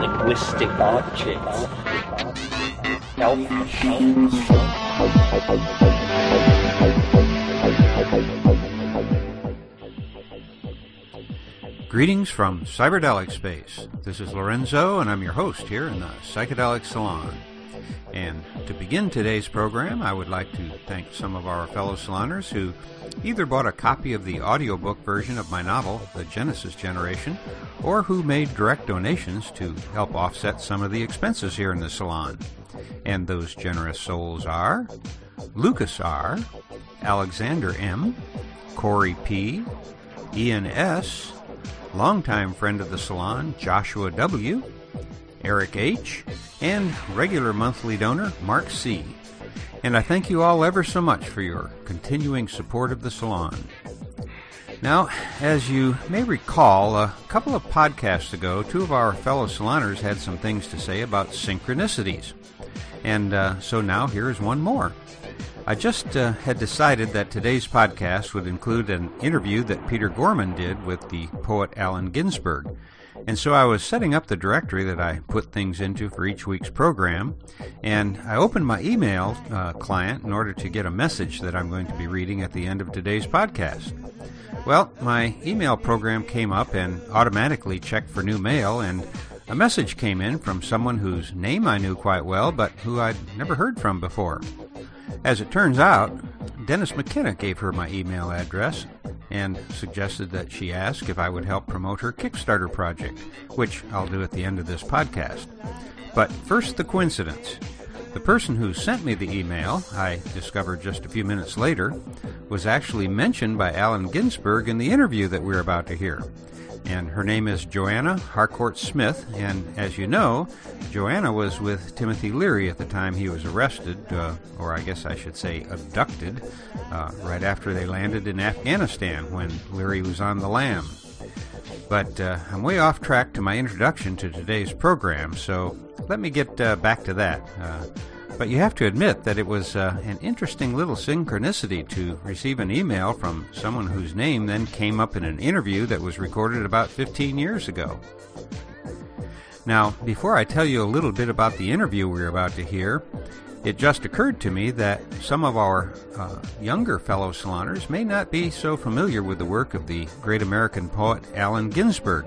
linguistic objects. Greetings from Cyberdelic Space. This is Lorenzo, and I'm your host here in the Psychedelic Salon. And to begin today's program, I would like to thank some of our fellow saloners who either bought a copy of the audiobook version of my novel, The Genesis Generation, or who made direct donations to help offset some of the expenses here in the salon. And those generous souls are Lucas R., Alexander M., Corey P., Ian S., longtime friend of the salon, Joshua W., Eric H., and regular monthly donor, Mark C. And I thank you all ever so much for your continuing support of the salon. Now, as you may recall, a couple of podcasts ago, two of our fellow saloners had some things to say about synchronicities. And uh, so now here is one more. I just uh, had decided that today's podcast would include an interview that Peter Gorman did with the poet Allen Ginsberg. And so I was setting up the directory that I put things into for each week's program, and I opened my email uh, client in order to get a message that I'm going to be reading at the end of today's podcast. Well, my email program came up and automatically checked for new mail, and a message came in from someone whose name I knew quite well, but who I'd never heard from before. As it turns out, Dennis McKenna gave her my email address and suggested that she ask if I would help promote her Kickstarter project, which I'll do at the end of this podcast. But first, the coincidence. The person who sent me the email, I discovered just a few minutes later, was actually mentioned by Allen Ginsberg in the interview that we're about to hear and her name is Joanna Harcourt Smith. And as you know, Joanna was with Timothy Leary at the time he was arrested, uh, or I guess I should say abducted, uh, right after they landed in Afghanistan when Leary was on the lam. But uh, I'm way off track to my introduction to today's program, so let me get uh, back to that. But you have to admit that it was uh, an interesting little synchronicity to receive an email from someone whose name then came up in an interview that was recorded about 15 years ago. Now, before I tell you a little bit about the interview we're about to hear, it just occurred to me that some of our uh, younger fellow saloners may not be so familiar with the work of the great American poet Allen Ginsberg,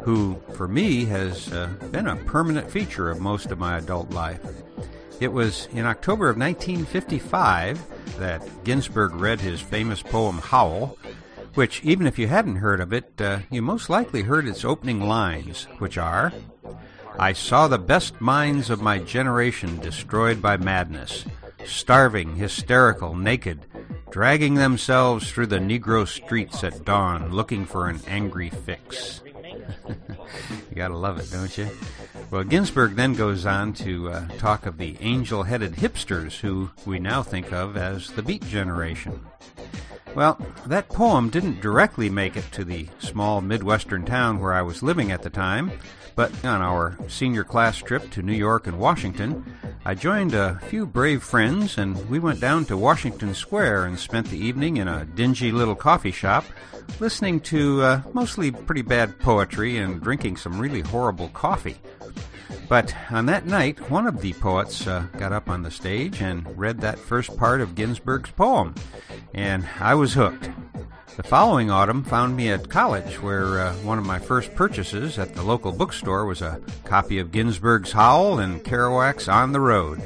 who, for me, has uh, been a permanent feature of most of my adult life. It was in October of 1955 that Ginsberg read his famous poem Howl, which, even if you hadn't heard of it, uh, you most likely heard its opening lines, which are I saw the best minds of my generation destroyed by madness, starving, hysterical, naked, dragging themselves through the Negro streets at dawn looking for an angry fix. You gotta love it, don't you? Well, Ginsberg then goes on to uh, talk of the angel headed hipsters who we now think of as the Beat Generation. Well, that poem didn't directly make it to the small Midwestern town where I was living at the time, but on our senior class trip to New York and Washington, I joined a few brave friends and we went down to Washington Square and spent the evening in a dingy little coffee shop listening to uh, mostly pretty bad poetry and drinking some really horrible coffee. But on that night, one of the poets uh, got up on the stage and read that first part of Ginsberg's poem, and I was hooked. The following autumn found me at college, where uh, one of my first purchases at the local bookstore was a copy of Ginsberg's Howl and Kerouac's On the Road.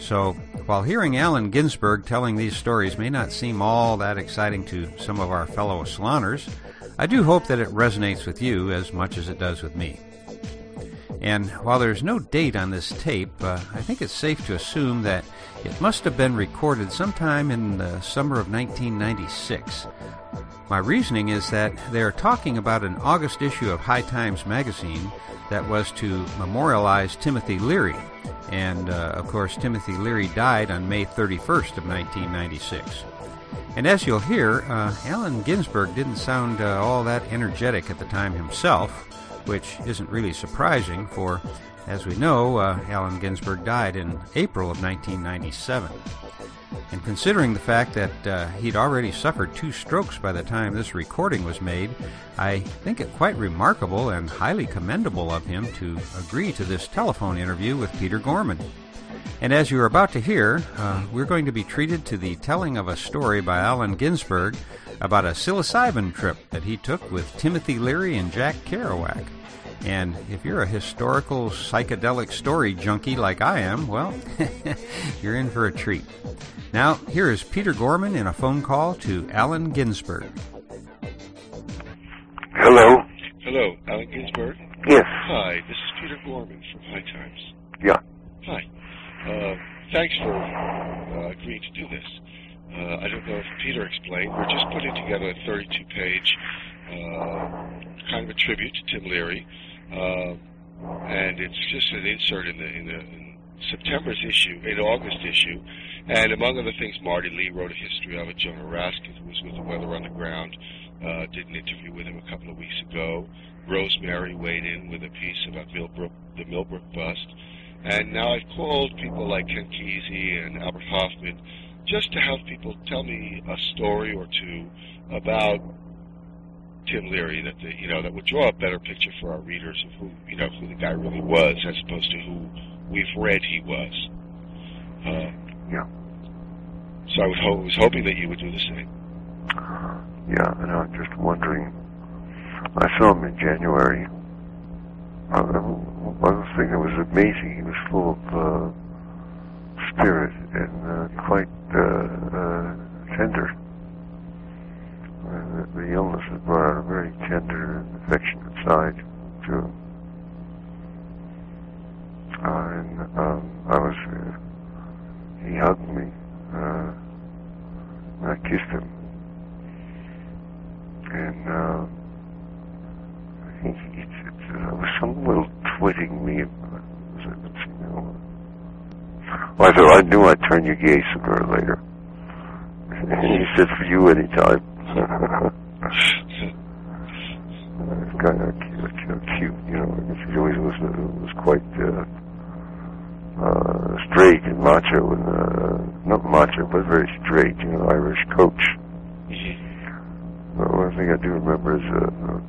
So, while hearing Allen Ginsberg telling these stories may not seem all that exciting to some of our fellow saloners, I do hope that it resonates with you as much as it does with me. And while there's no date on this tape, uh, I think it's safe to assume that it must have been recorded sometime in the summer of 1996. My reasoning is that they're talking about an August issue of High Times magazine that was to memorialize Timothy Leary. And uh, of course, Timothy Leary died on May 31st of 1996. And as you'll hear, uh, Allen Ginsberg didn't sound uh, all that energetic at the time himself which isn't really surprising, for as we know, uh, Allen Ginsberg died in April of 1997. And considering the fact that uh, he'd already suffered two strokes by the time this recording was made, I think it quite remarkable and highly commendable of him to agree to this telephone interview with Peter Gorman. And as you are about to hear, uh, we're going to be treated to the telling of a story by Allen Ginsberg about a psilocybin trip that he took with Timothy Leary and Jack Kerouac. And if you're a historical psychedelic story junkie like I am, well, you're in for a treat. Now, here is Peter Gorman in a phone call to Allen Ginsberg. Hello? Hello, Allen Ginsberg? Yes. Hi, this is Peter Gorman from High Times. Yeah. Hi. Uh, thanks for uh, agreeing to do this. Uh, I don't know if Peter explained. We're just putting together a 32-page uh, kind of a tribute to Tim Leary, uh, and it's just an insert in the in the in September's issue, in August issue, and among other things, Marty Lee wrote a history of it. Jonah Raskin, who was with the Weather Underground, uh, did an interview with him a couple of weeks ago. Rosemary weighed in with a piece about Millbrook, the Millbrook bust. And now I've called people like Ken Kesey and Albert Hofmann just to have people tell me a story or two about Tim Leary that the, you know that would draw a better picture for our readers of who you know who the guy really was as opposed to who we've read he was. Uh, Yeah. so I was, ho- was hoping that you would do the same. Yeah, and I'm just wondering. I saw him in January. Uh, one thing that was amazing, he was full of uh, spirit and uh, quite uh, uh, tender. Uh, the, illness has brought out a very tender and affectionate side to him. Uh, and um, I was, uh, he hugged me, uh, and I kissed him. And uh, he, he, there was some little twitting me. Know, well, I thought I knew I'd turn you gay sooner or later. And he said, "For you, anytime." it's kind of cute, cute, you know. He always was was quite uh, uh, straight and macho, and uh, not macho, but very straight, you know, Irish coach. But one thing I do remember is uh, uh,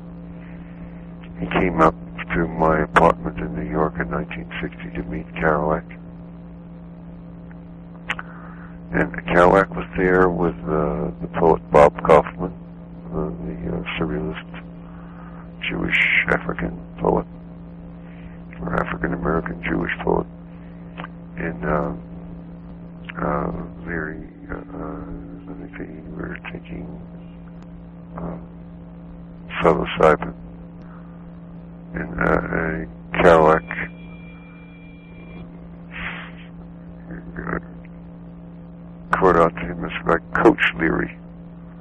he came up to my apartment in New York in 1960 to meet Kerouac. And Kerouac was there with uh, the poet Bob Kaufman, uh, the uh, surrealist Jewish African poet, or African American Jewish poet. And uh, uh, very, uh, uh, I think they were taking uh, psilocybin. And uh, uh, Kerouac uh, called out to him as like Coach Leary,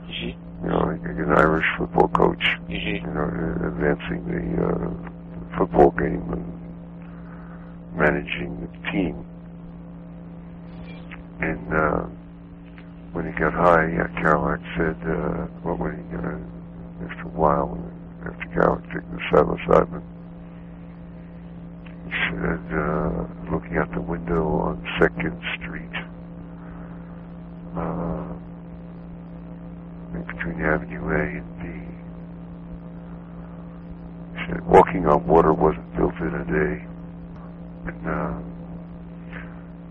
Mhm. you know, like an Irish football coach, Mhm. you know, uh, advancing the uh, football game and managing the team. And uh, when he got high, yeah, Said, uh, when he, uh, while, when- after took the psilocybin, he said, uh, looking out the window on Second Street, uh, between Avenue A and B, he said, walking on water wasn't built in a day. And uh,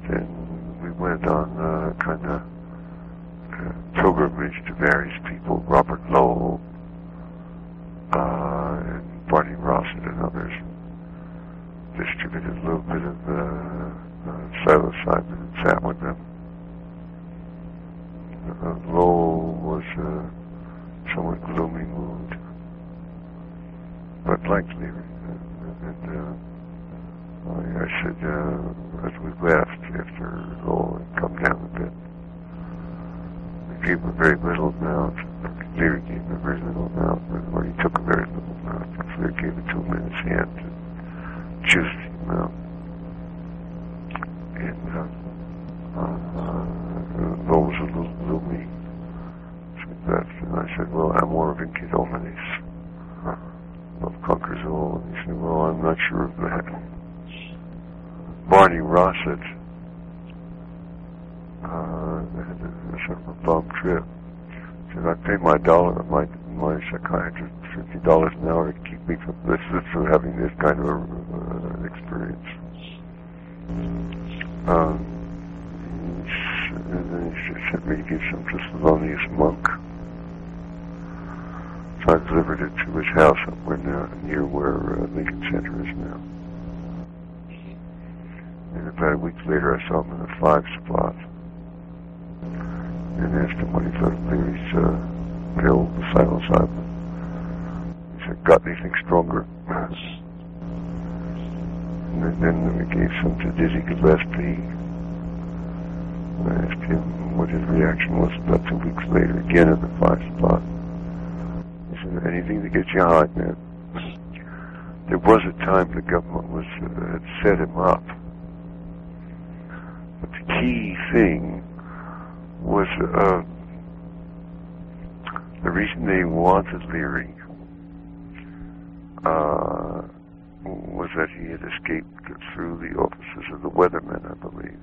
then we went on uh, kind of pilgrimage to various people, Robert Lowell, uh, and Barney Rosset and others. Distributed a little bit of uh, uh, psilocybin and sat with them. Uh, Lowell was uh, somewhat gloomy mood, but liked Leary. And, and, uh, I, said, uh, as we left after Lowell had come down a bit, gave a very little amount. Leary gave a very little amount, or he took a very little amount. because Leary gave it to him in his hand to choose the amount. And uh, uh, Lowell was a little gloomy. Said that, and I said, well, I'm more of Inca Dominis. Love conquers all. And he said, well, I'm not sure of that. Barney Rosset, uh, had a, a bum trip. Said, I pay my dollar, my my psychiatrist fifty dollars an hour to keep me from this, from having this kind of uh, experience. Um, and then he sent me to some Thelonious Monk. So I delivered it to his house up where now, near where uh, Lincoln Center is now. And about a week later, I saw him in the five spot and asked him what he thought of Leary's uh, pill, the final psilocybin. He said, got anything stronger? and then we gave some to Dizzy Gillespie. I asked him what his reaction was about two weeks later, again in the five spot. He said, anything to get you high, man. There was a time the government was uh, had set him up. But the key thing was uh, the reason they wanted Leary uh, was that he had escaped through the offices of the Weathermen, I believe.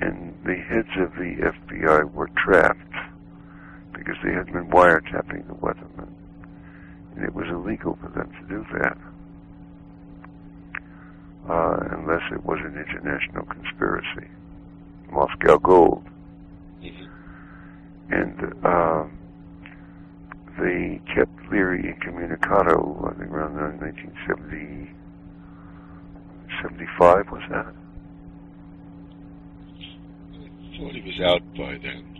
And the heads of the FBI were trapped because they had been wiretapping the Weathermen. And it was illegal for them to do that. Uh, unless it was an international conspiracy. Moscow Gold. And uh, they kept Leary incommunicado, I think around 1970, 75 was that? I thought he was out by then.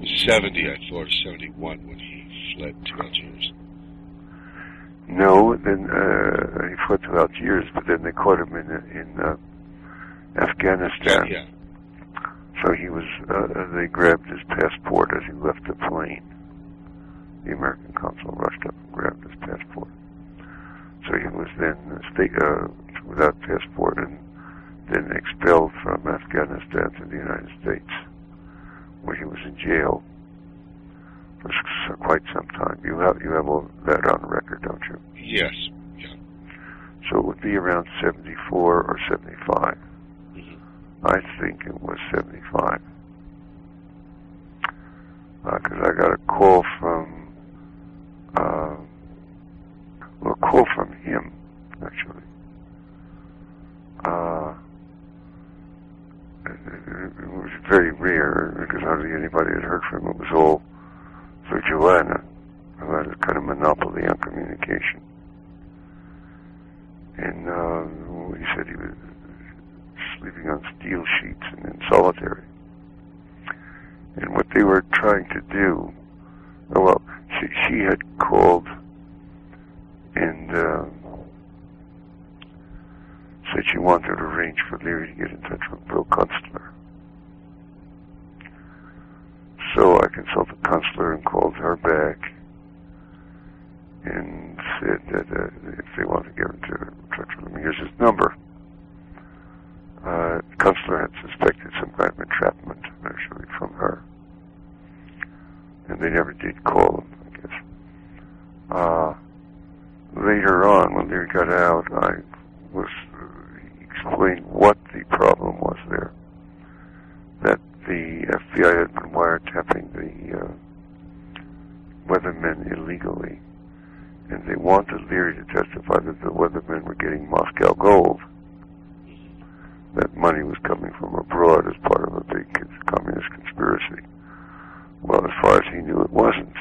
It was 70, I thought, or 71 when he fled to Algiers. No, then uh, he fled to Algiers, but then they caught him in in uh, Afghanistan. Yeah. So he was. Uh, they grabbed his passport as he left the plane. The American consul rushed up and grabbed his passport. So he was then state, uh, without passport and then expelled from Afghanistan to the United States, where he was in jail for quite some time. You have you have all that on record, don't you? Yes. Yeah. So it would be around 74 or 75. I think it was 75. Because I got a call from, uh, well, a call from him, actually. Uh, it, it, it was very rare because hardly anybody had heard from him. It was all through Joanna, who had a kind of monopoly on communication. And uh, he said he was sleeping on steel sheets and in solitary. And what they were trying to do, oh, well, she, she had called and uh, said she wanted to arrange for Leary to get in touch with Bill Kunstler. So I consulted Kunstler and called her back and said that uh, if they wanted to get into touch with him, here's his number. Uh, Kunstler had suspected some kind of entrapment, actually, from her. And they never did call him, I guess. Uh, later on, when they got out, I was uh, explained what the problem was there. That the FBI had been wiretapping the uh, weathermen illegally, and they wanted Leary to testify that the weathermen were getting Moscow gold. That money was coming from abroad as part of a big communist conspiracy. Well, as far as he knew, it wasn't.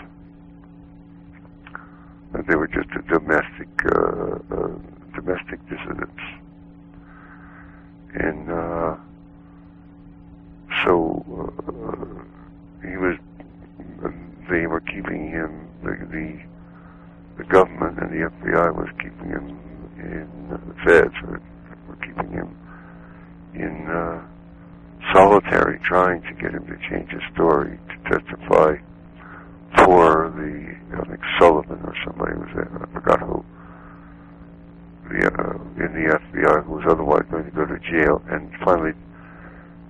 That they were just a domestic, uh, uh, domestic dissidents. And uh, so uh, he was. They were keeping him. The, the the government and the FBI was keeping him in the feds were keeping him in uh, solitary, trying to get him to change his story to testify for the I think Sullivan or somebody was there. I forgot who. The, uh, in the FBI who was otherwise going to go to jail, and finally,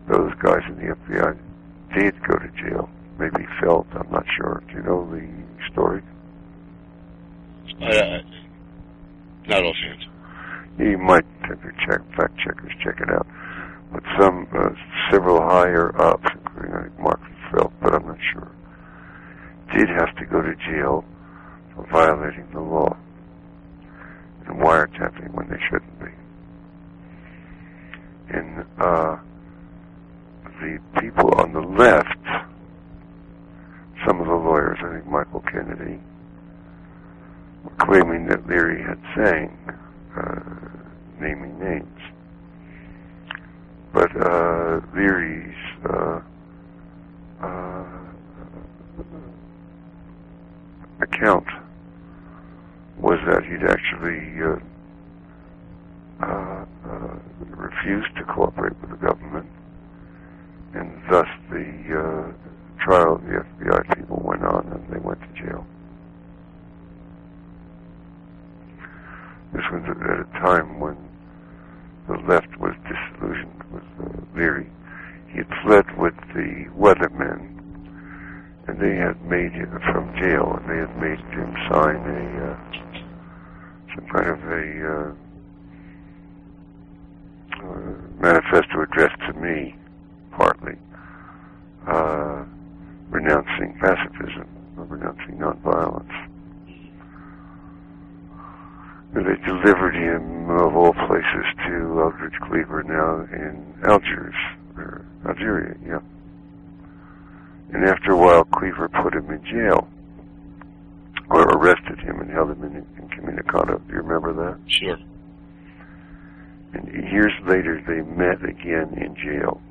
those guys in the FBI did go to jail. Maybe Felt, I'm not sure. Do you know the story? I, I, not offhand. You might have your check, fact checkers check it out. But some, uh, several higher ups, including I Mark Felt, but I'm not sure, did have to go to jail for violating the law and wiretapping when they shouldn't be. And uh, the people on the left, some of the lawyers, I think Michael Kennedy, were claiming that Leary had sang, uh, naming names. But uh, Leary's uh, uh, account was that he'd actually uh, uh, uh, refused to cooperate with the government, and thus the trial of the FBI people went on and they went to jail. This was at a time when the left was disillusioned with Leary. He had fled with the Weathermen, and they had made him from jail, and they had made him sign a uh, some kind of a uh, uh, manifesto addressed to me, partly uh, renouncing pacifism, renouncing nonviolence. They delivered him, of all places, to Eldridge Cleaver now in Algiers, or Algeria, yeah. And after a while, Cleaver put him in jail, or arrested him and held him in incommunicado. Do you remember that? Sure. And years later, they met again in jail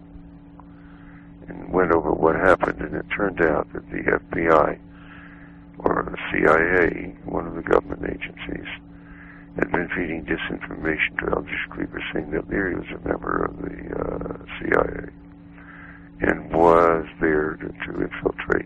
and went over what happened. And it turned out that the FBI, or the CIA, one of the government agencies, had been feeding disinformation to Eldridge Cleaver, saying that Leary was a member of the uh, CIA and was there to, to infiltrate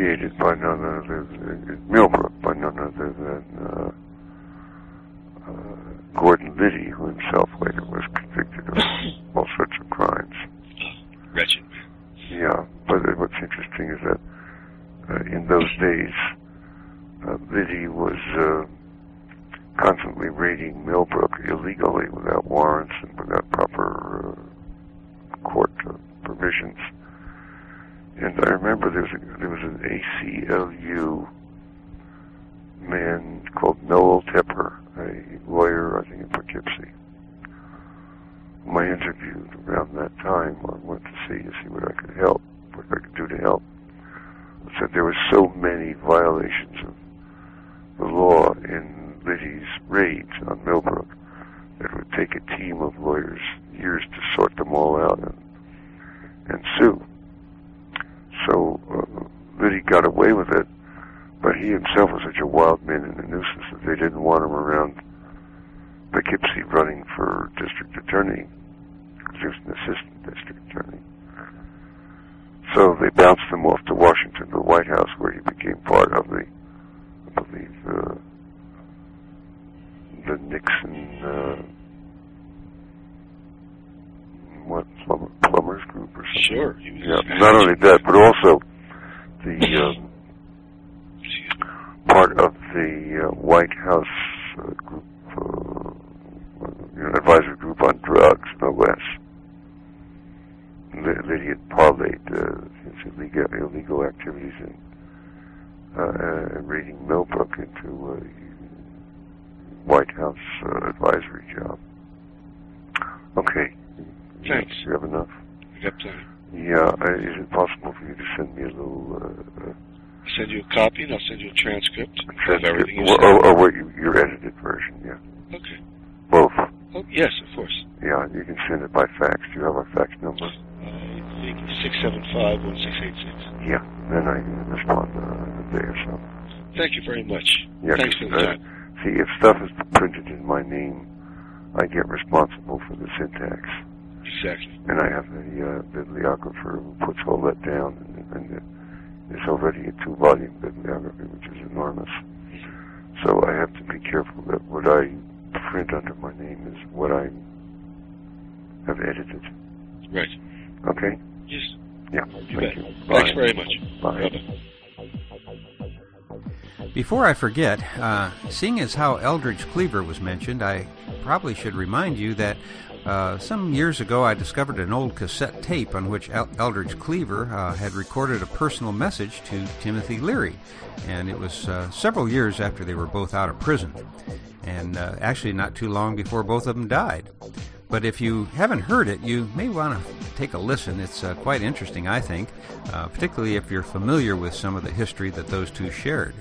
initiated by none other than Millbrook, by none other than uh, uh, Gordon Liddy, who himself later was convicted of all sorts of crimes. Wretched. Yeah, but what's interesting is that uh, in those days, uh, Liddy was uh, constantly raiding Millbrook illegally without warrants and without proper uh, court uh, permissions. And I remember there was, a, there was an ACLU man called Noel Tepper, a lawyer, I think, in Poughkeepsie, whom I interviewed around that time. I went to see to see what I could help, what I could do to help. I said there were so many violations of the law in Liddy's raids on Millbrook that it would take a team of lawyers years to sort them all out and, and sue. So uh, Liddy got away with it, but he himself was such a wild man and a nuisance that they didn't want him around Poughkeepsie running for district attorney because he was an assistant district attorney. So they bounced him off to Washington, to the White House, where he became part of the, I believe, uh, the Nixon, uh, what, plumber, plumbers group or something. Sure. He was Yeah, not only that, but also the um, part of the uh, White House uh, group, uh, you know, advisory group on drugs, no less. That, that he had parlayed uh, his illegal, illegal activities in uh, uh, raiding Millbrook into a White House uh, advisory job. Okay. Thanks. You have enough? I got plenty. Yeah. Uh, is it possible for you to send me a little uh, uh, I'll send you a copy and I'll send you a transcript of transcript? everything you Or, said. or, or what you, your edited version? Yeah. Okay. Both. Oh, yes, of course. Yeah. You can send it by fax. Do you have a fax number? Think six seven five one six eight six. Yeah. Then I respond uh, in a day or so. Thank you very much. Yeah, Thanks for the uh, time. See, if stuff is printed in my name, I get responsible for the syntax. Exactly. and I have a uh, bibliographer who puts all that down, and, and it's already a two-volume bibliography, which is enormous. So I have to be careful that what I print under my name is what I have edited. Right. Okay? Yes. Yeah. You Thank bet. you. Thanks Bye. very much. Bye. Bye-bye. Before I forget, uh, seeing as how Eldridge Cleaver was mentioned, I probably should remind you that uh, some years ago I discovered an old cassette tape on which El- Eldridge Cleaver uh, had recorded a personal message to Timothy Leary, and it was uh, several years after they were both out of prison, and uh, actually not too long before both of them died. But if you haven't heard it, you may want to take a listen. It's uh, quite interesting, I think, uh, particularly if you're familiar with some of the history that those two shared.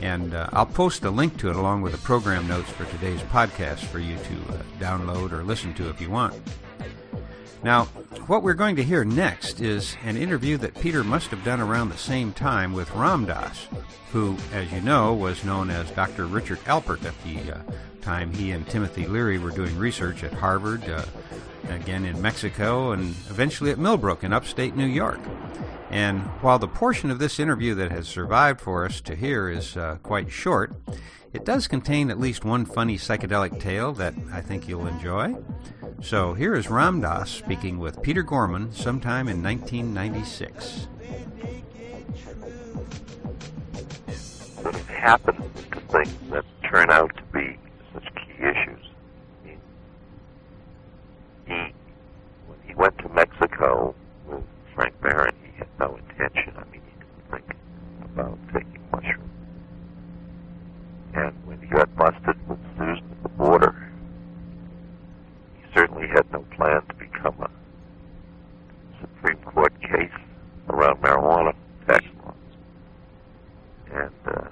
And uh, I'll post a link to it along with the program notes for today's podcast for you to uh, download or listen to if you want. Now, what we're going to hear next is an interview that Peter must have done around the same time with Ram Dass, who, as you know, was known as Dr. Richard Alpert at the uh, time he and Timothy Leary were doing research at Harvard, uh, again in Mexico, and eventually at Millbrook in upstate New York. And while the portion of this interview that has survived for us to hear is uh, quite short, it does contain at least one funny psychedelic tale that I think you'll enjoy. So here is Ram Dass speaking with Peter Gorman sometime in 1996. But it happens to things that turn out to be key issues. Mean, he, when he went to Mexico with Frank Barron, he had no intention. I mean, he didn't think about taking mushrooms. And when he got busted with Susan at the border, he certainly had no plan to become a Supreme Court case around marijuana tax laws. And uh,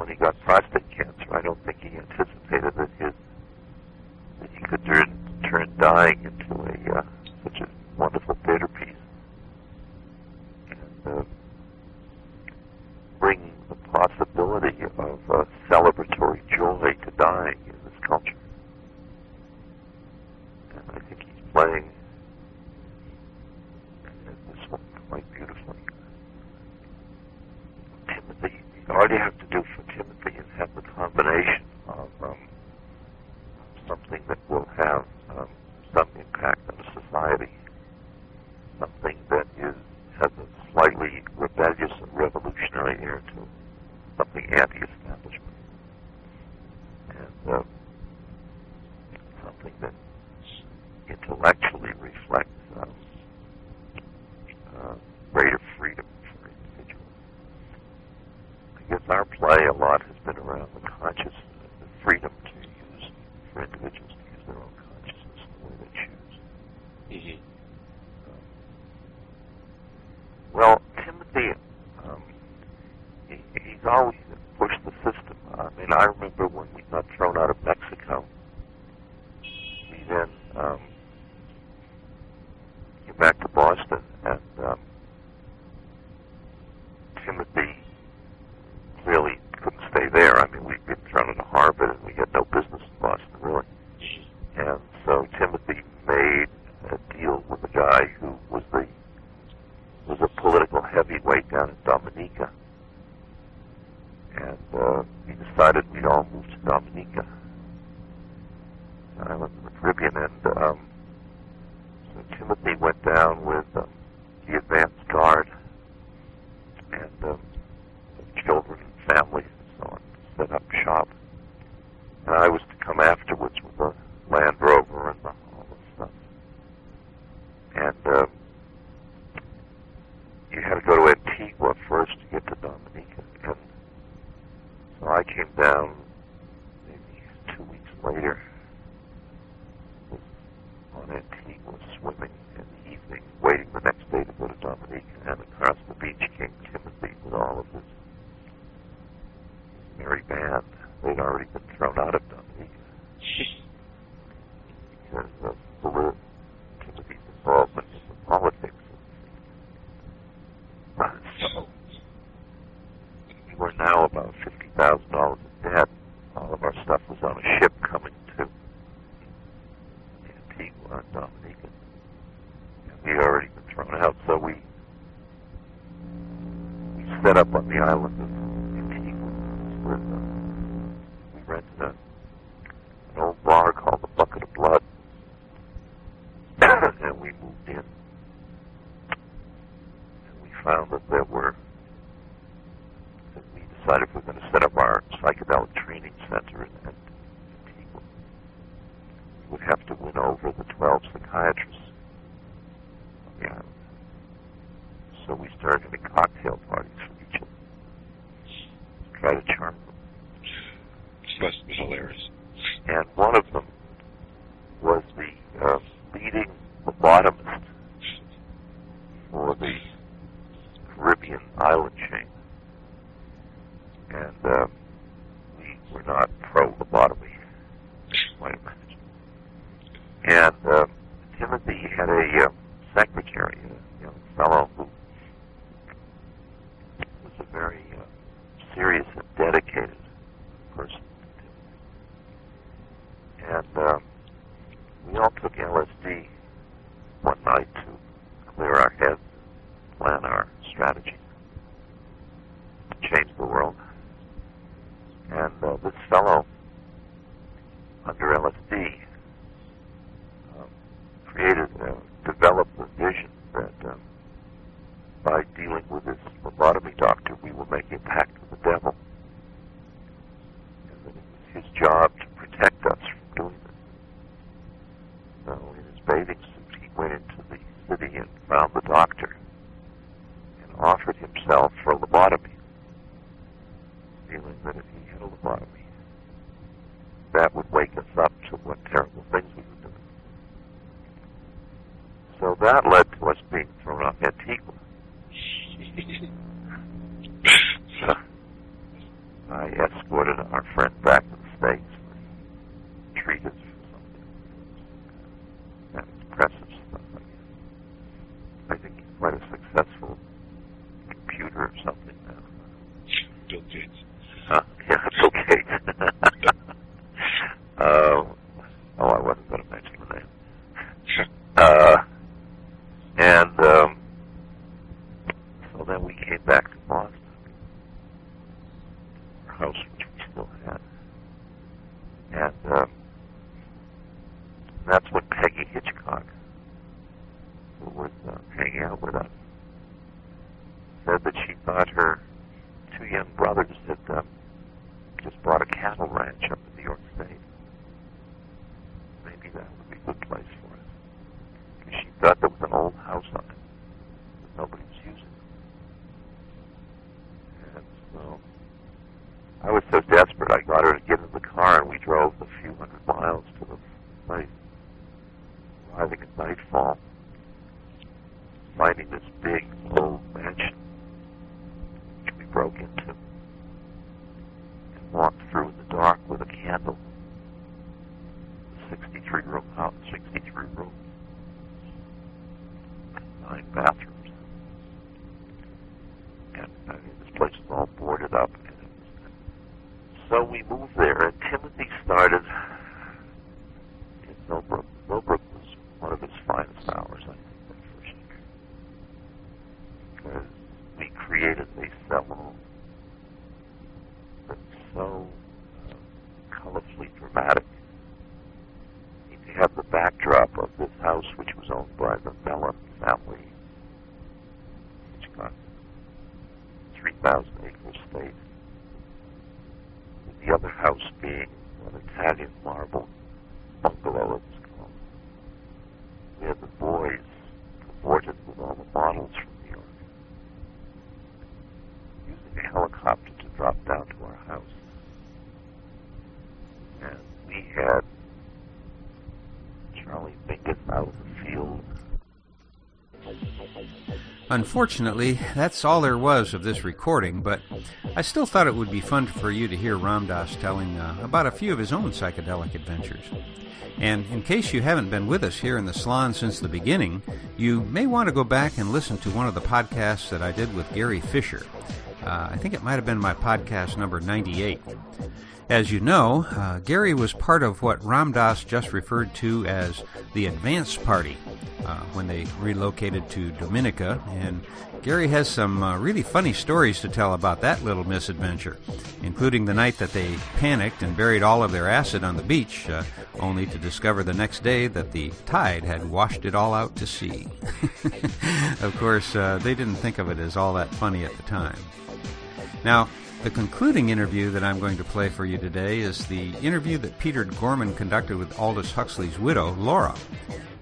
when he got prostate cancer. I don't think he anticipated that his that he could turn turn dying into a uh, such a wonderful theater piece and uh, bring the possibility of uh, celebratory joy to dying in this culture. And I think he's playing this one quite beautifully. You have to do So I came down maybe two weeks later was on Antigua was swimming in the evening, waiting the next day to go to Dominica, and across the beach came Timothy with all of his merry band. They'd already been thrown out of series out with us, said that she thought her two young brothers had um, just bought a cattle ranch up in New York State. Maybe that would be a good place for us. Because she thought there was an old house on it that nobody was using. And so I was so desperate, I got her to get in the car and we drove the few hundred miles to the place. Arriving at nightfall, finding this big old mansion which we broke into and walked through in the dark with a candle. 63 room house, 63 rooms, nine bathrooms. And I mean, this place was all boarded up. And it was, so we moved there, and Timothy started in Millbrook. Millbrook was one of his finest hours, I think, that first year. Because we created a salon that's so uh, colorfully dramatic. You have the backdrop of this house, which was owned by the Mellon family, Hitchcock, 3,000 acre estate. The other house being an Italian marble bungalow, it was called. We had the boys cavorted with all the models from New York, using a helicopter to drop down to our house. And we had Charlie Mingus out of the field. Unfortunately, that's all there was of this recording, but I still thought it would be fun for you to hear Ram Dass telling uh, about a few of his own psychedelic adventures. And in case you haven't been with us here in the salon since the beginning, you may want to go back and listen to one of the podcasts that I did with Gary Fisher. Uh, I think it might have been my podcast number 98. As you know, uh, Gary was part of what Ram Dass just referred to as the Advance Party uh, when they relocated to Dominica, and Gary has some uh, really funny stories to tell about that little misadventure, including the night that they panicked and buried all of their acid on the beach, uh, only to discover the next day that the tide had washed it all out to sea. of course, uh, they didn't think of it as all that funny at the time. Now, the concluding interview that I'm going to play for you today is the interview that Peter Gorman conducted with Aldous Huxley's widow, Laura.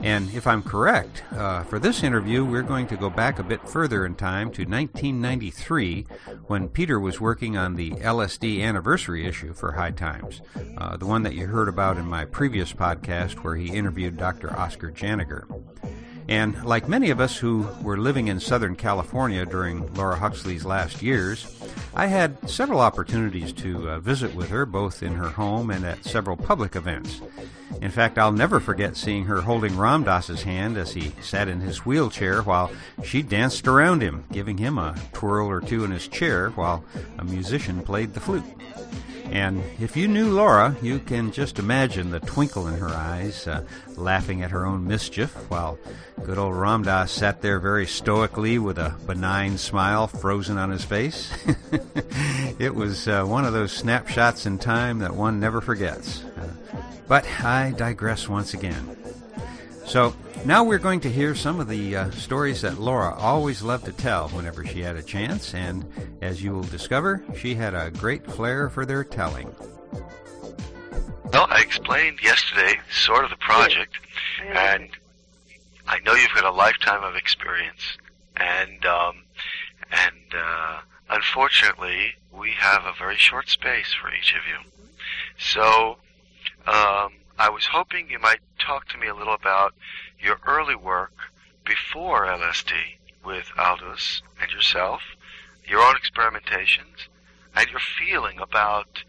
And if I'm correct, uh, for this interview, we're going to go back a bit further in time to 1993 when Peter was working on the LSD anniversary issue for High Times, uh, the one that you heard about in my previous podcast where he interviewed Dr. Oscar Janiger. And like many of us who were living in Southern California during Laura Huxley's last years, I had several opportunities to uh, visit with her, both in her home and at several public events. In fact, I'll never forget seeing her holding Ram Dass's hand as he sat in his wheelchair while she danced around him, giving him a twirl or two in his chair while a musician played the flute. And if you knew Laura, you can just imagine the twinkle in her eyes, uh, laughing at her own mischief, while good old Ram Dass sat there very stoically with a benign smile frozen on his face. it was uh, one of those snapshots in time that one never forgets. Uh, but I digress once again. So now we're going to hear some of the uh, stories that Laura always loved to tell whenever she had a chance, and as you will discover, she had a great flair for their telling. Well, I explained yesterday sort of the project, and I know you've got a lifetime of experience, and um, and uh, unfortunately, we have a very short space for each of you. So, um, I was hoping you might talk to me a little about your early work before LSD with Aldous and yourself, your own experimentations, and your feeling about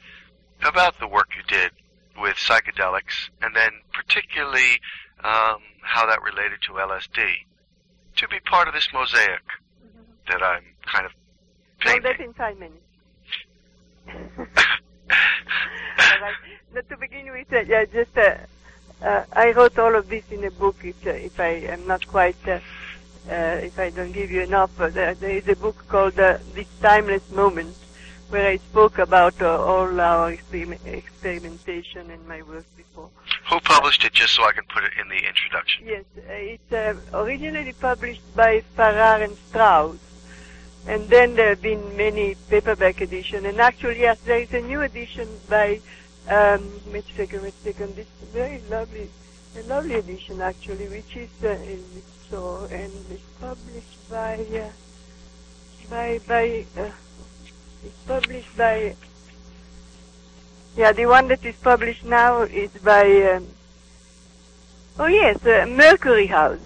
about the work you did with psychedelics, and then particularly um, how that related to LSD, to be part of this mosaic that I'm kind of No, painting. that in five minutes. Now, to begin with, uh, yeah, just uh, uh, I wrote all of this in a book. If, uh, if I am not quite, uh, uh, if I don't give you enough, uh, there, there is a book called uh, "This Timeless Moment," where I spoke about uh, all our experiment, experimentation and my work before. Who published it, just so I can put it in the introduction? Yes, uh, it's uh, originally published by Farrar and Straus, and then there have been many paperback editions. And actually, yes, there is a new edition by. Um, a second, wait a. This very lovely, a lovely edition actually, which is uh, in so and it's published by uh, by by. Uh, it's published by. Yeah, the one that is published now is by. Um, Oh yes, uh, Mercury House.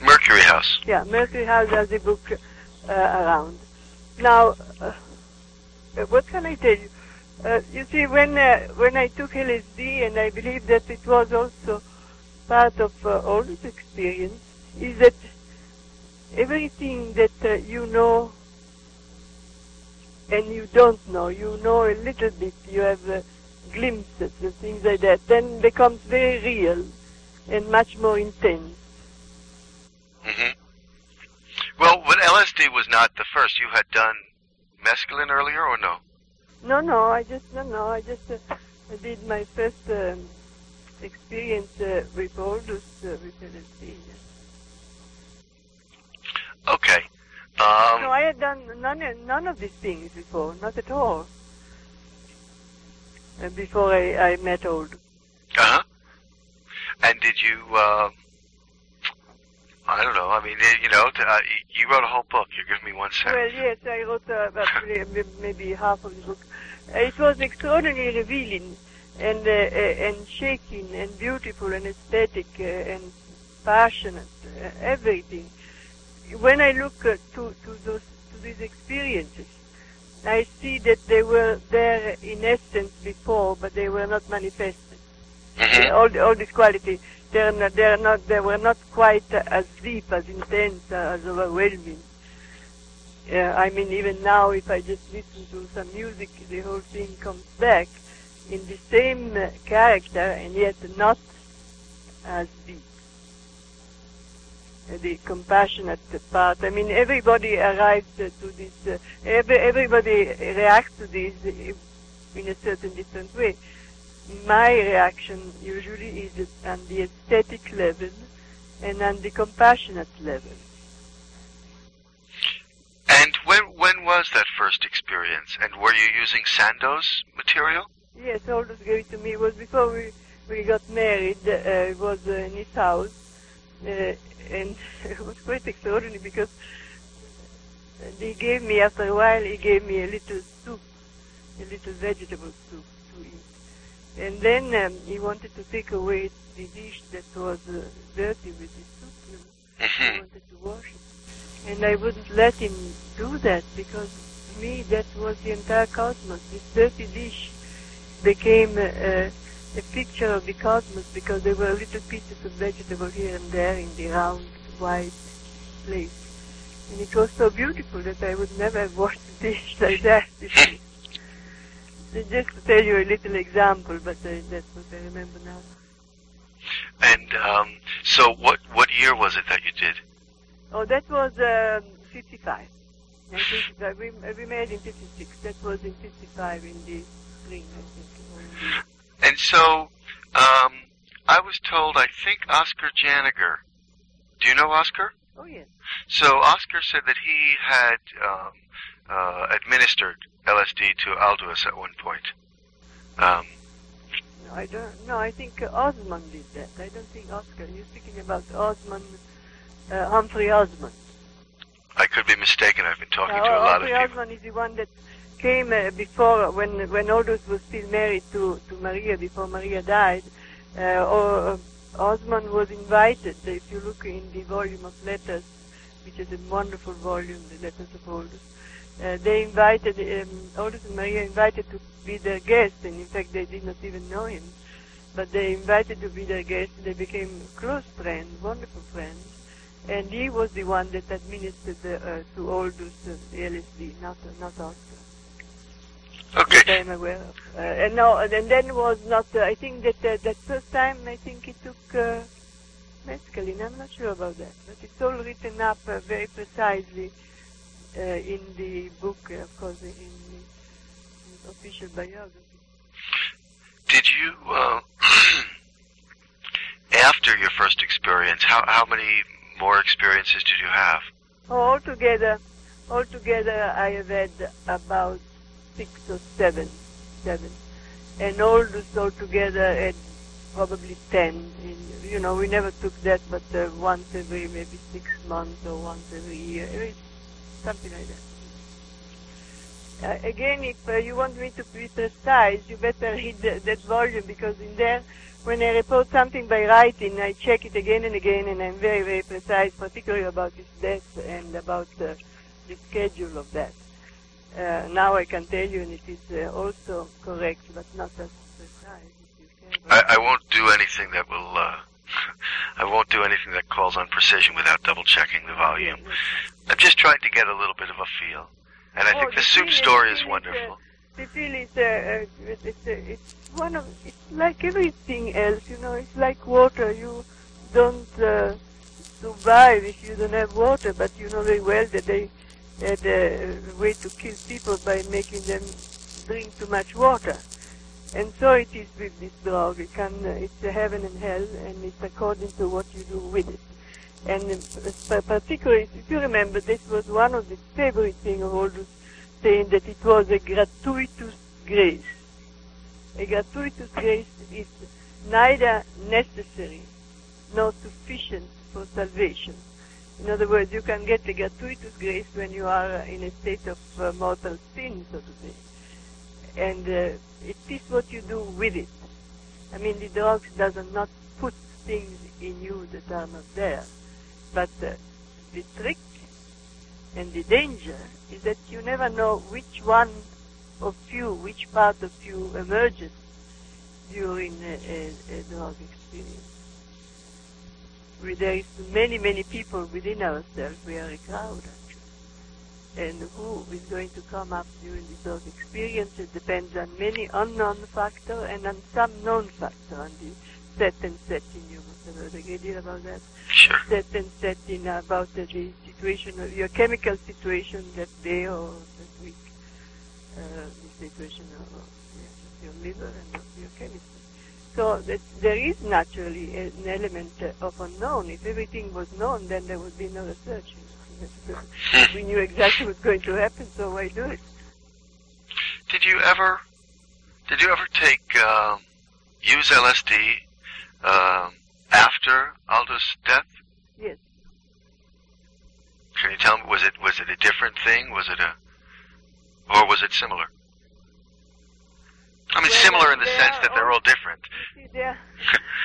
Mercury House. Yeah, Mercury House has a book uh, around. Now, uh, what can I tell you? Uh, you see, when uh, when I took LSD, and I believe that it was also part of uh, all this experience, is that everything that uh, you know and you don't know, you know a little bit, you have uh, glimpses and things like that, then becomes very real and much more intense. hmm Well, when LSD was not the first, you had done mescaline earlier, or no? No, no, I just no, no, I just uh, I did my first um, experience uh, with Aldous uh, with yes. Okay. Um, no, I had done none none of these things before, not at all. Uh, before I, I met Aldous. Uh-huh. And did you, um, I don't know, I mean, you know, uh, you wrote a whole book. You're giving me one sentence. Well, yes, I wrote uh, about may- maybe half of the book. Uh, it was extraordinarily revealing and uh, uh, and shaking and beautiful and aesthetic and passionate, uh, everything. When I look to to those to these experiences, I see that they were there in essence before, but they were not manifested. Mhm. All all this quality, they're not, they're not, they were not quite as deep, as intense, as overwhelming. Uh, I mean, even now, if I just listen to some music, the whole thing comes back in the same uh, character, and yet not as deep. Uh, the compassionate part. I mean, everybody arrives to this. Every, everybody reacts to this in a certain different way. My reaction usually is on the aesthetic level and on the compassionate level. And when when was that first experience? And were you using Sandoz material? Yes, Aldous gave it to me. It was before we, we got married. Uh, it was uh, in his house. Uh, and it was quite extraordinary because he gave me, after a while, he gave me a little soup, a little vegetable soup to eat. And then um, he wanted to take away the dish that was uh, dirty with the soup. You know. He wanted to wash it. And I wouldn't let him do that because to me that was the entire cosmos. This dirty dish became a, a, a picture of the cosmos because there were little pieces of vegetable here and there in the round, white plate. And it was so beautiful that I would never have washed a dish like that. You see. So Just to tell you a little example, but uh, that's what I remember now. And um, so, what what year was it that you did? Oh, that was um, 55. 1955. We, we married in 56. That was in 55 in the spring, I think. or in the- And so, um, I was told, I think Oscar Janiger. Do you know Oscar? Oh, yes. So Oscar said that he had um, uh, administered LSD to Aldous at one point. Um, No, I don't. No, I think uh, Osmond did that. I don't think Oscar. You're speaking about Osmond, uh, Humphrey Osmond. I could be mistaken. I've been talking Now, to a lot of Humphrey people. Osmond is the one that came uh, before when when Aldous was still married to to Maria before Maria died. Uh, or, uh, Osmond was invited. If you look in the volume of letters, which is a wonderful volume, the letters of Aldous, uh, they invited, um, Aldous and Maria invited to be their guest, and in fact they did not even know him. But they invited to be their guest, they became close friends, wonderful friends. And he was the one that administered the, uh, to Aldous uh, the LSD, not, not Oscar. Okay. That I'm aware of. Uh, and no, and then was not, uh, I think that uh, that first time, I think he took uh, mescaline, I'm not sure about that. But it's all written up uh, very precisely uh, in the book, uh, of course, in the official biography. Did you, uh, after your first experience, how, how many more experiences did you have? Oh, altogether, altogether, I have had about six or seven, seven, and all those altogether had probably ten. In, you know, we never took that, but uh, once every maybe six months or once every year, It's something like that. Uh, again, if uh, you want me to be precise, you better read the, that volume because in there, when I report something by writing, I check it again and again, and I'm very, very precise, particularly about his death and about uh, the schedule of that. Uh, now I can tell you, and it is uh, also correct, but not as precise. I, I won't do anything that will, uh, I won't do anything that calls on precision without double checking the volume. I'm just trying to get a little bit of a feel. And I Oh, think the the soup story is is, wonderful. The feel is, uh, uh, it's, uh, it's one of, it's like everything else, you know, it's like water. You don't uh, survive if you don't have water, but you know very well that they had a way to kill people by making them drink too much water. And so it is with this drug. It can, uh, it's a heaven and hell, and it's according to what you do with it. And uh, particularly, if you remember, this was one of the favorite things of all those saying that it was a gratuitous grace. A gratuitous grace is neither necessary nor sufficient for salvation. In other words, you can get a gratuitous grace when you are in a state of uh, mortal sin, so to say. And uh, it is what you do with it. I mean, the drugs does not put things in you that are not there. But uh, the trick and the danger is that you never know which one of you, which part of you emerges during a, a, a drug experience. We, there is many, many people within ourselves. We are a crowd. And who is going to come up during those experiences depends on many unknown factors and on some known factor, on the set and setting. You must have heard a great deal about that Sure. set and setting about the, the situation of your chemical situation that day or that week, uh, the situation of, of your liver and of your chemistry. So that there is naturally an element of unknown. If everything was known, then there would be no research. We knew exactly what was going to happen, so why do it? Did you ever, did you ever take, um, use LSD, um, after Aldous' death? Yes. Can you tell me, was it, was it a different thing? Was it a, or was it similar? I mean, Well, similar in the sense that they're all- different. See, they are,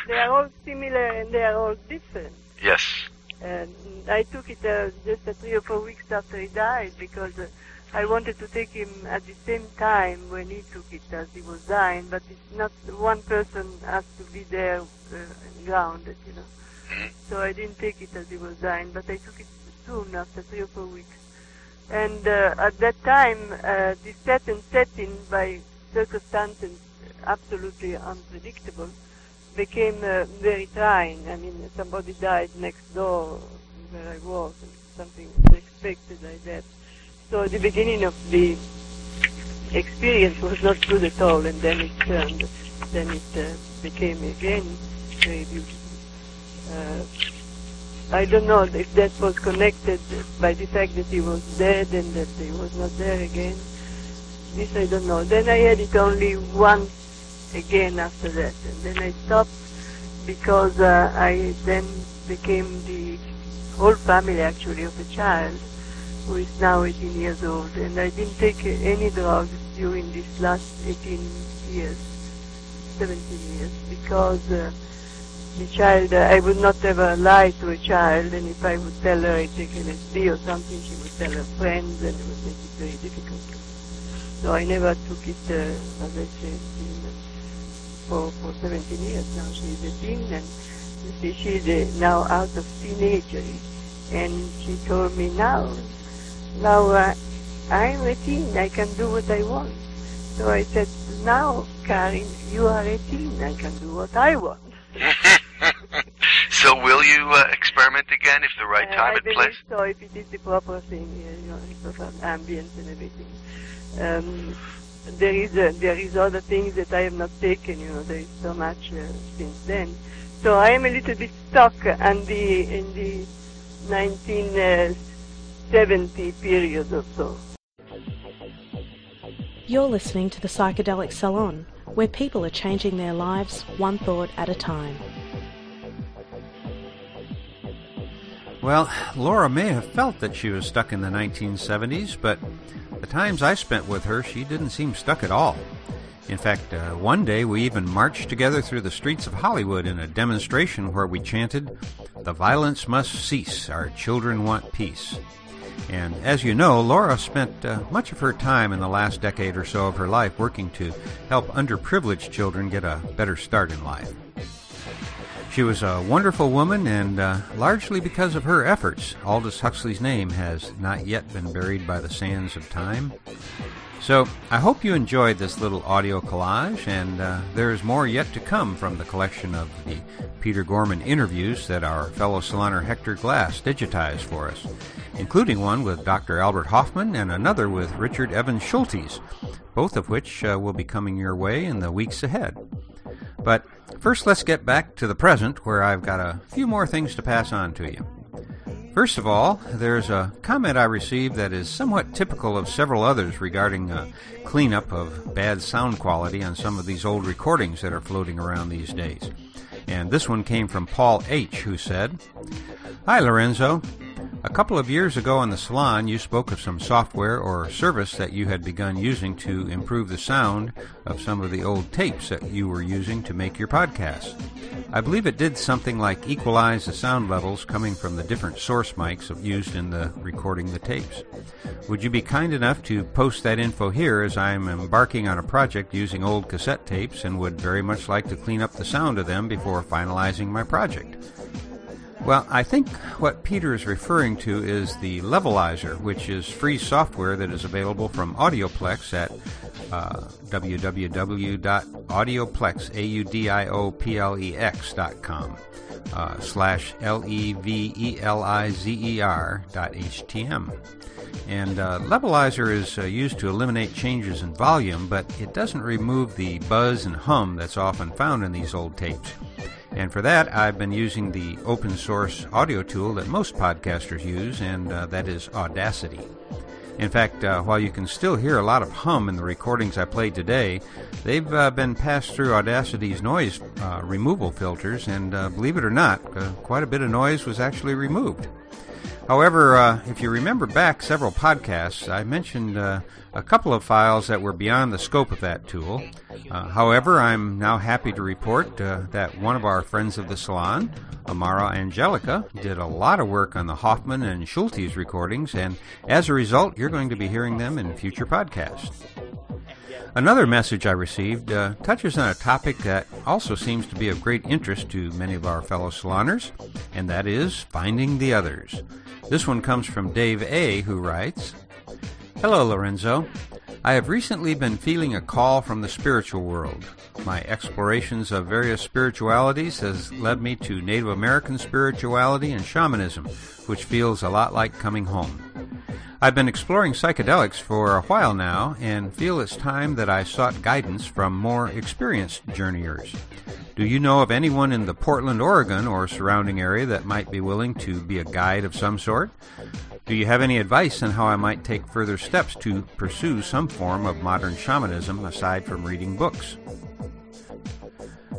they are all similar and they are all different. Yes. And I took it uh, just uh, three or four weeks after he died because uh, I wanted to take him at the same time when he took it as he was dying, but it's not one person has to be there uh, and grounded, you know. Mhm. So I didn't take it as he was dying, but I took it soon after three or four weeks. And uh, at that time, uh, the set and setting by circumstances absolutely unpredictable became uh, very trying. I mean, somebody died next door where I was, and something unexpected like that. So the beginning of the experience was not good at all, and then it turned. Then it uh, became again very beautiful. Uh, I don't know if that was connected by the fact that he was dead and that he was not there again. This I don't know. Then I had it only once again after that, and then I stopped because uh, I then became the whole family actually of a child who is now 18 years old, and I didn't take any drugs during these last 18 years, 17 years, because uh, the child, uh, I would not ever lie to a child, and if I would tell her I take LSD or something, she would tell her friends, and it would make it very difficult. So I never took it, uh, as I said, for, for 17 years now. She's a teen, and you see, she's uh, now out of teenager. And she told me now, now uh, I'm a teen, I can do what I want. So I said, now, Karin, you are a teen, I can do what I want. so will you uh, experiment again if the right Uh, time I and place? so, if it is the proper thing, uh, you know, the proper ambience and everything. Um, there is uh, there is other things that I have not taken. You know, there is so much uh, since then. So I am a little bit stuck in the in the 1970 period or so. You're listening to the Psychedelic Salon, where people are changing their lives one thought at a time. Well, Laura may have felt that she was stuck in the 1970s, but the times I spent with her, she didn't seem stuck at all. In fact, uh, one day we even marched together through the streets of Hollywood in a demonstration where we chanted, The violence must cease, our children want peace. And as you know, Laura spent uh, much of her time in the last decade or so of her life working to help underprivileged children get a better start in life. She was a wonderful woman, and uh, largely because of her efforts, Aldous Huxley's name has not yet been buried by the sands of time. So, I hope you enjoyed this little audio collage, and uh, there is more yet to come from the collection of the Peter Gorman interviews that our fellow saloner Hector Glass digitized for us, including one with Dr. Albert Hofmann and another with Richard Evans Schultes, both of which uh, will be coming your way in the weeks ahead. But first, let's get back to the present, where I've got a few more things to pass on to you. First of all, there's a comment I received that is somewhat typical of several others regarding uh, cleanup of bad sound quality on some of these old recordings that are floating around these days. And this one came from Paul H., who said, Hi, Lorenzo. A couple of years ago in the salon, you spoke of some software or service that you had begun using to improve the sound of some of the old tapes that you were using to make your podcasts. I believe it did something like equalize the sound levels coming from the different source mics used in the recording the tapes. Would you be kind enough to post that info here as I am embarking on a project using old cassette tapes and would very much like to clean up the sound of them before finalizing my project? Well, I think what Peter is referring to is the Levelizer, which is free software that is available from Audioplex at uh, www.audioplex.com uh, slash L-E-V-E-L-I-Z-E-R dot H-T-M. And uh, Levelizer is uh, used to eliminate changes in volume, but it doesn't remove the buzz and hum that's often found in these old tapes. And for that, I've been using the open source audio tool that most podcasters use, and uh, that is Audacity. In fact, uh, while you can still hear a lot of hum in the recordings I played today, they've uh, been passed through Audacity's noise uh, removal filters, and uh, believe it or not, uh, quite a bit of noise was actually removed. However, uh, if you remember back several podcasts, I mentioned uh, a couple of files that were beyond the scope of that tool. Uh, however, I'm now happy to report uh, that one of our friends of the salon, Amara Angelica, did a lot of work on the Hofmann and Schultes recordings, and as a result, you're going to be hearing them in future podcasts. Another message I received uh, touches on a topic that also seems to be of great interest to many of our fellow saloners, and that is finding the others. This one comes from Dave A., who writes Hello, Lorenzo. I have recently been feeling a call from the spiritual world. My explorations of various spiritualities has led me to Native American spirituality and shamanism, which feels a lot like coming home. I've been exploring psychedelics for a while now and feel it's time that I sought guidance from more experienced journeyers. Do you know of anyone in the Portland, Oregon or surrounding area that might be willing to be a guide of some sort? Do you have any advice on how I might take further steps to pursue some form of modern shamanism aside from reading books?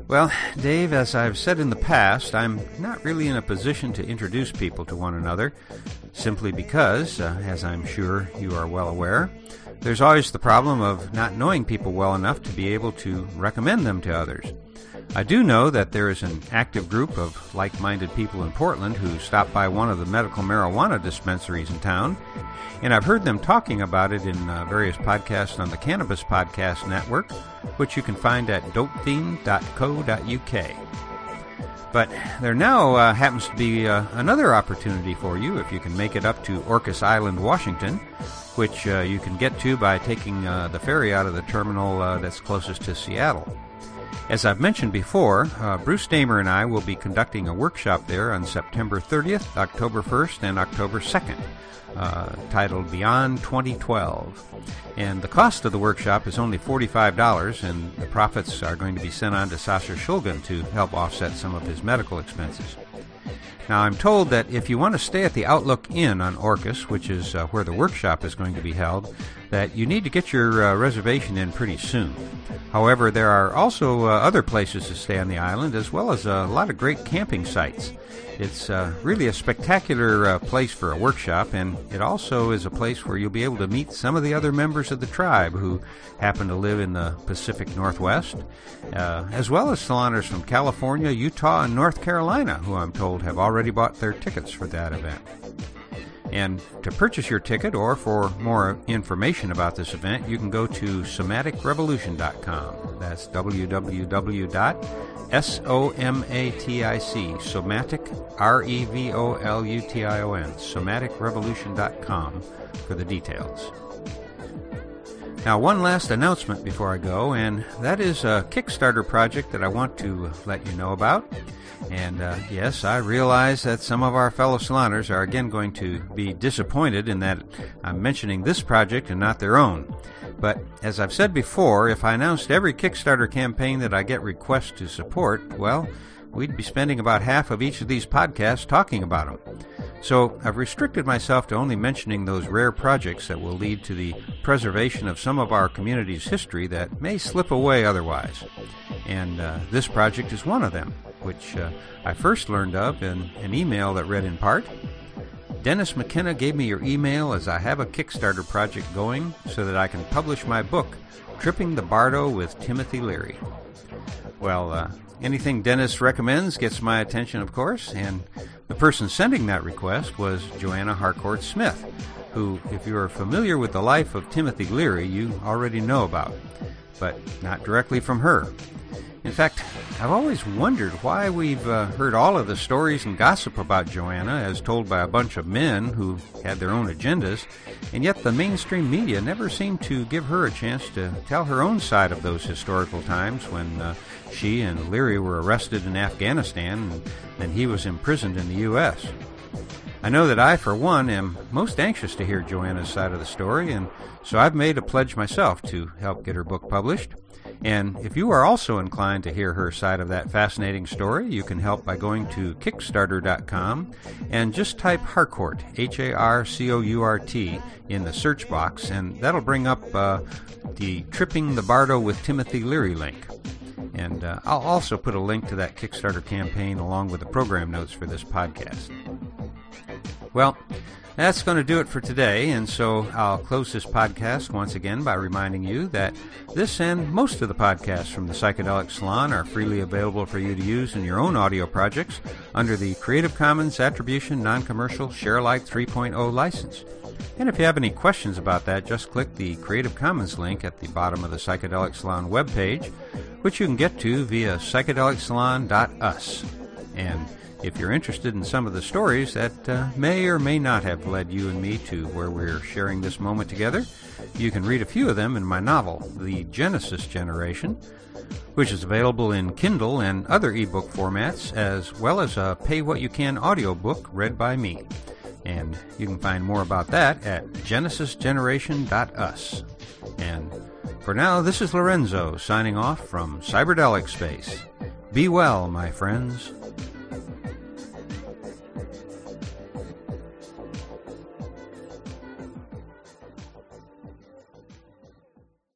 Well, Dave, as I've said in the past, I'm not really in a position to introduce people to one another, simply because, uh, as I'm sure you are well aware, there's always the problem of not knowing people well enough to be able to recommend them to others. I do know that there is an active group of like minded people in Portland who stop by one of the medical marijuana dispensaries in town, and I've heard them talking about it in uh, various podcasts on the Cannabis Podcast Network, which you can find at dopefiend.co.uk. But there now uh, happens to be uh, another opportunity for you if you can make it up to Orcas Island, Washington, which uh, you can get to by taking uh, the ferry out of the terminal uh, that's closest to Seattle. As I've mentioned before, uh, Bruce Damer and I will be conducting a workshop there on September 30th, October 1st, and October 2nd uh, titled Beyond 2012. And the cost of the workshop is only $45, and the profits are going to be sent on to Sasha Shulgin to help offset some of his medical expenses. Now, I'm told that if you want to stay at the Outlook Inn on Orcas, which is uh, where the workshop is going to be held, that you need to get your uh, reservation in pretty soon. However, there are also uh, other places to stay on the island, as well as a lot of great camping sites. It's uh, really a spectacular uh, place for a workshop, and it also is a place where you'll be able to meet some of the other members of the tribe who happen to live in the Pacific Northwest, uh, as well as saloners from California, Utah, and North Carolina, who I'm told have already bought their tickets for that event. And to purchase your ticket or for more information about this event, you can go to somaticrevolution.com. That's www.somatic, somatic, R-E-V-O-L-U-T-I-O-N, somaticrevolution.com for the details. Now, one last announcement before I go, and that is a Kickstarter project that I want to let you know about. And uh, yes, I realize that some of our fellow saloners are again going to be disappointed in that I'm mentioning this project and not their own. But as I've said before, if I announced every Kickstarter campaign that I get requests to support, well, we'd be spending about half of each of these podcasts talking about them. So I've restricted myself to only mentioning those rare projects that will lead to the preservation of some of our community's history that may slip away otherwise. And uh, this project is one of them, which uh, I first learned of in an email that read in part Dennis McKenna gave me your email as I have a Kickstarter project going so that I can publish my book, Tripping the Bardo with Timothy Leary. Well, uh, anything Dennis recommends gets my attention, of course, and the person sending that request was Joanna Harcourt Smith, who, if you are familiar with the life of Timothy Leary, you already know about, but not directly from her. In fact, I've always wondered why we've uh, heard all of the stories and gossip about Joanna as told by a bunch of men who had their own agendas, and yet the mainstream media never seemed to give her a chance to tell her own side of those historical times when uh, she and Leary were arrested in Afghanistan and then he was imprisoned in the U.S. I know that I, for one, am most anxious to hear Joanna's side of the story, and so I've made a pledge myself to help get her book published. And if you are also inclined to hear her side of that fascinating story, you can help by going to Kickstarter.com and just type Harcourt, H A R C O U R T, in the search box, and that'll bring up uh, the Tripping the Bardo with Timothy Leary link. And uh, I'll also put a link to that Kickstarter campaign along with the program notes for this podcast. Well, that's going to do it for today, and so I'll close this podcast once again by reminding you that this and most of the podcasts from the Psychedelic Salon are freely available for you to use in your own audio projects under the Creative Commons Attribution Non-Commercial Share Alike 3.0 license. And if you have any questions about that, just click the Creative Commons link at the bottom of the Psychedelic Salon webpage, which you can get to via psychedelicsalon.us. And if you're interested in some of the stories that uh, may or may not have led you and me to where we're sharing this moment together, you can read a few of them in my novel, The Genesis Generation, which is available in Kindle and other ebook formats, as well as a pay what you can audiobook read by me. And you can find more about that at genesisgeneration.us. And for now, this is Lorenzo signing off from Cyberdelic Space. Be well, my friends.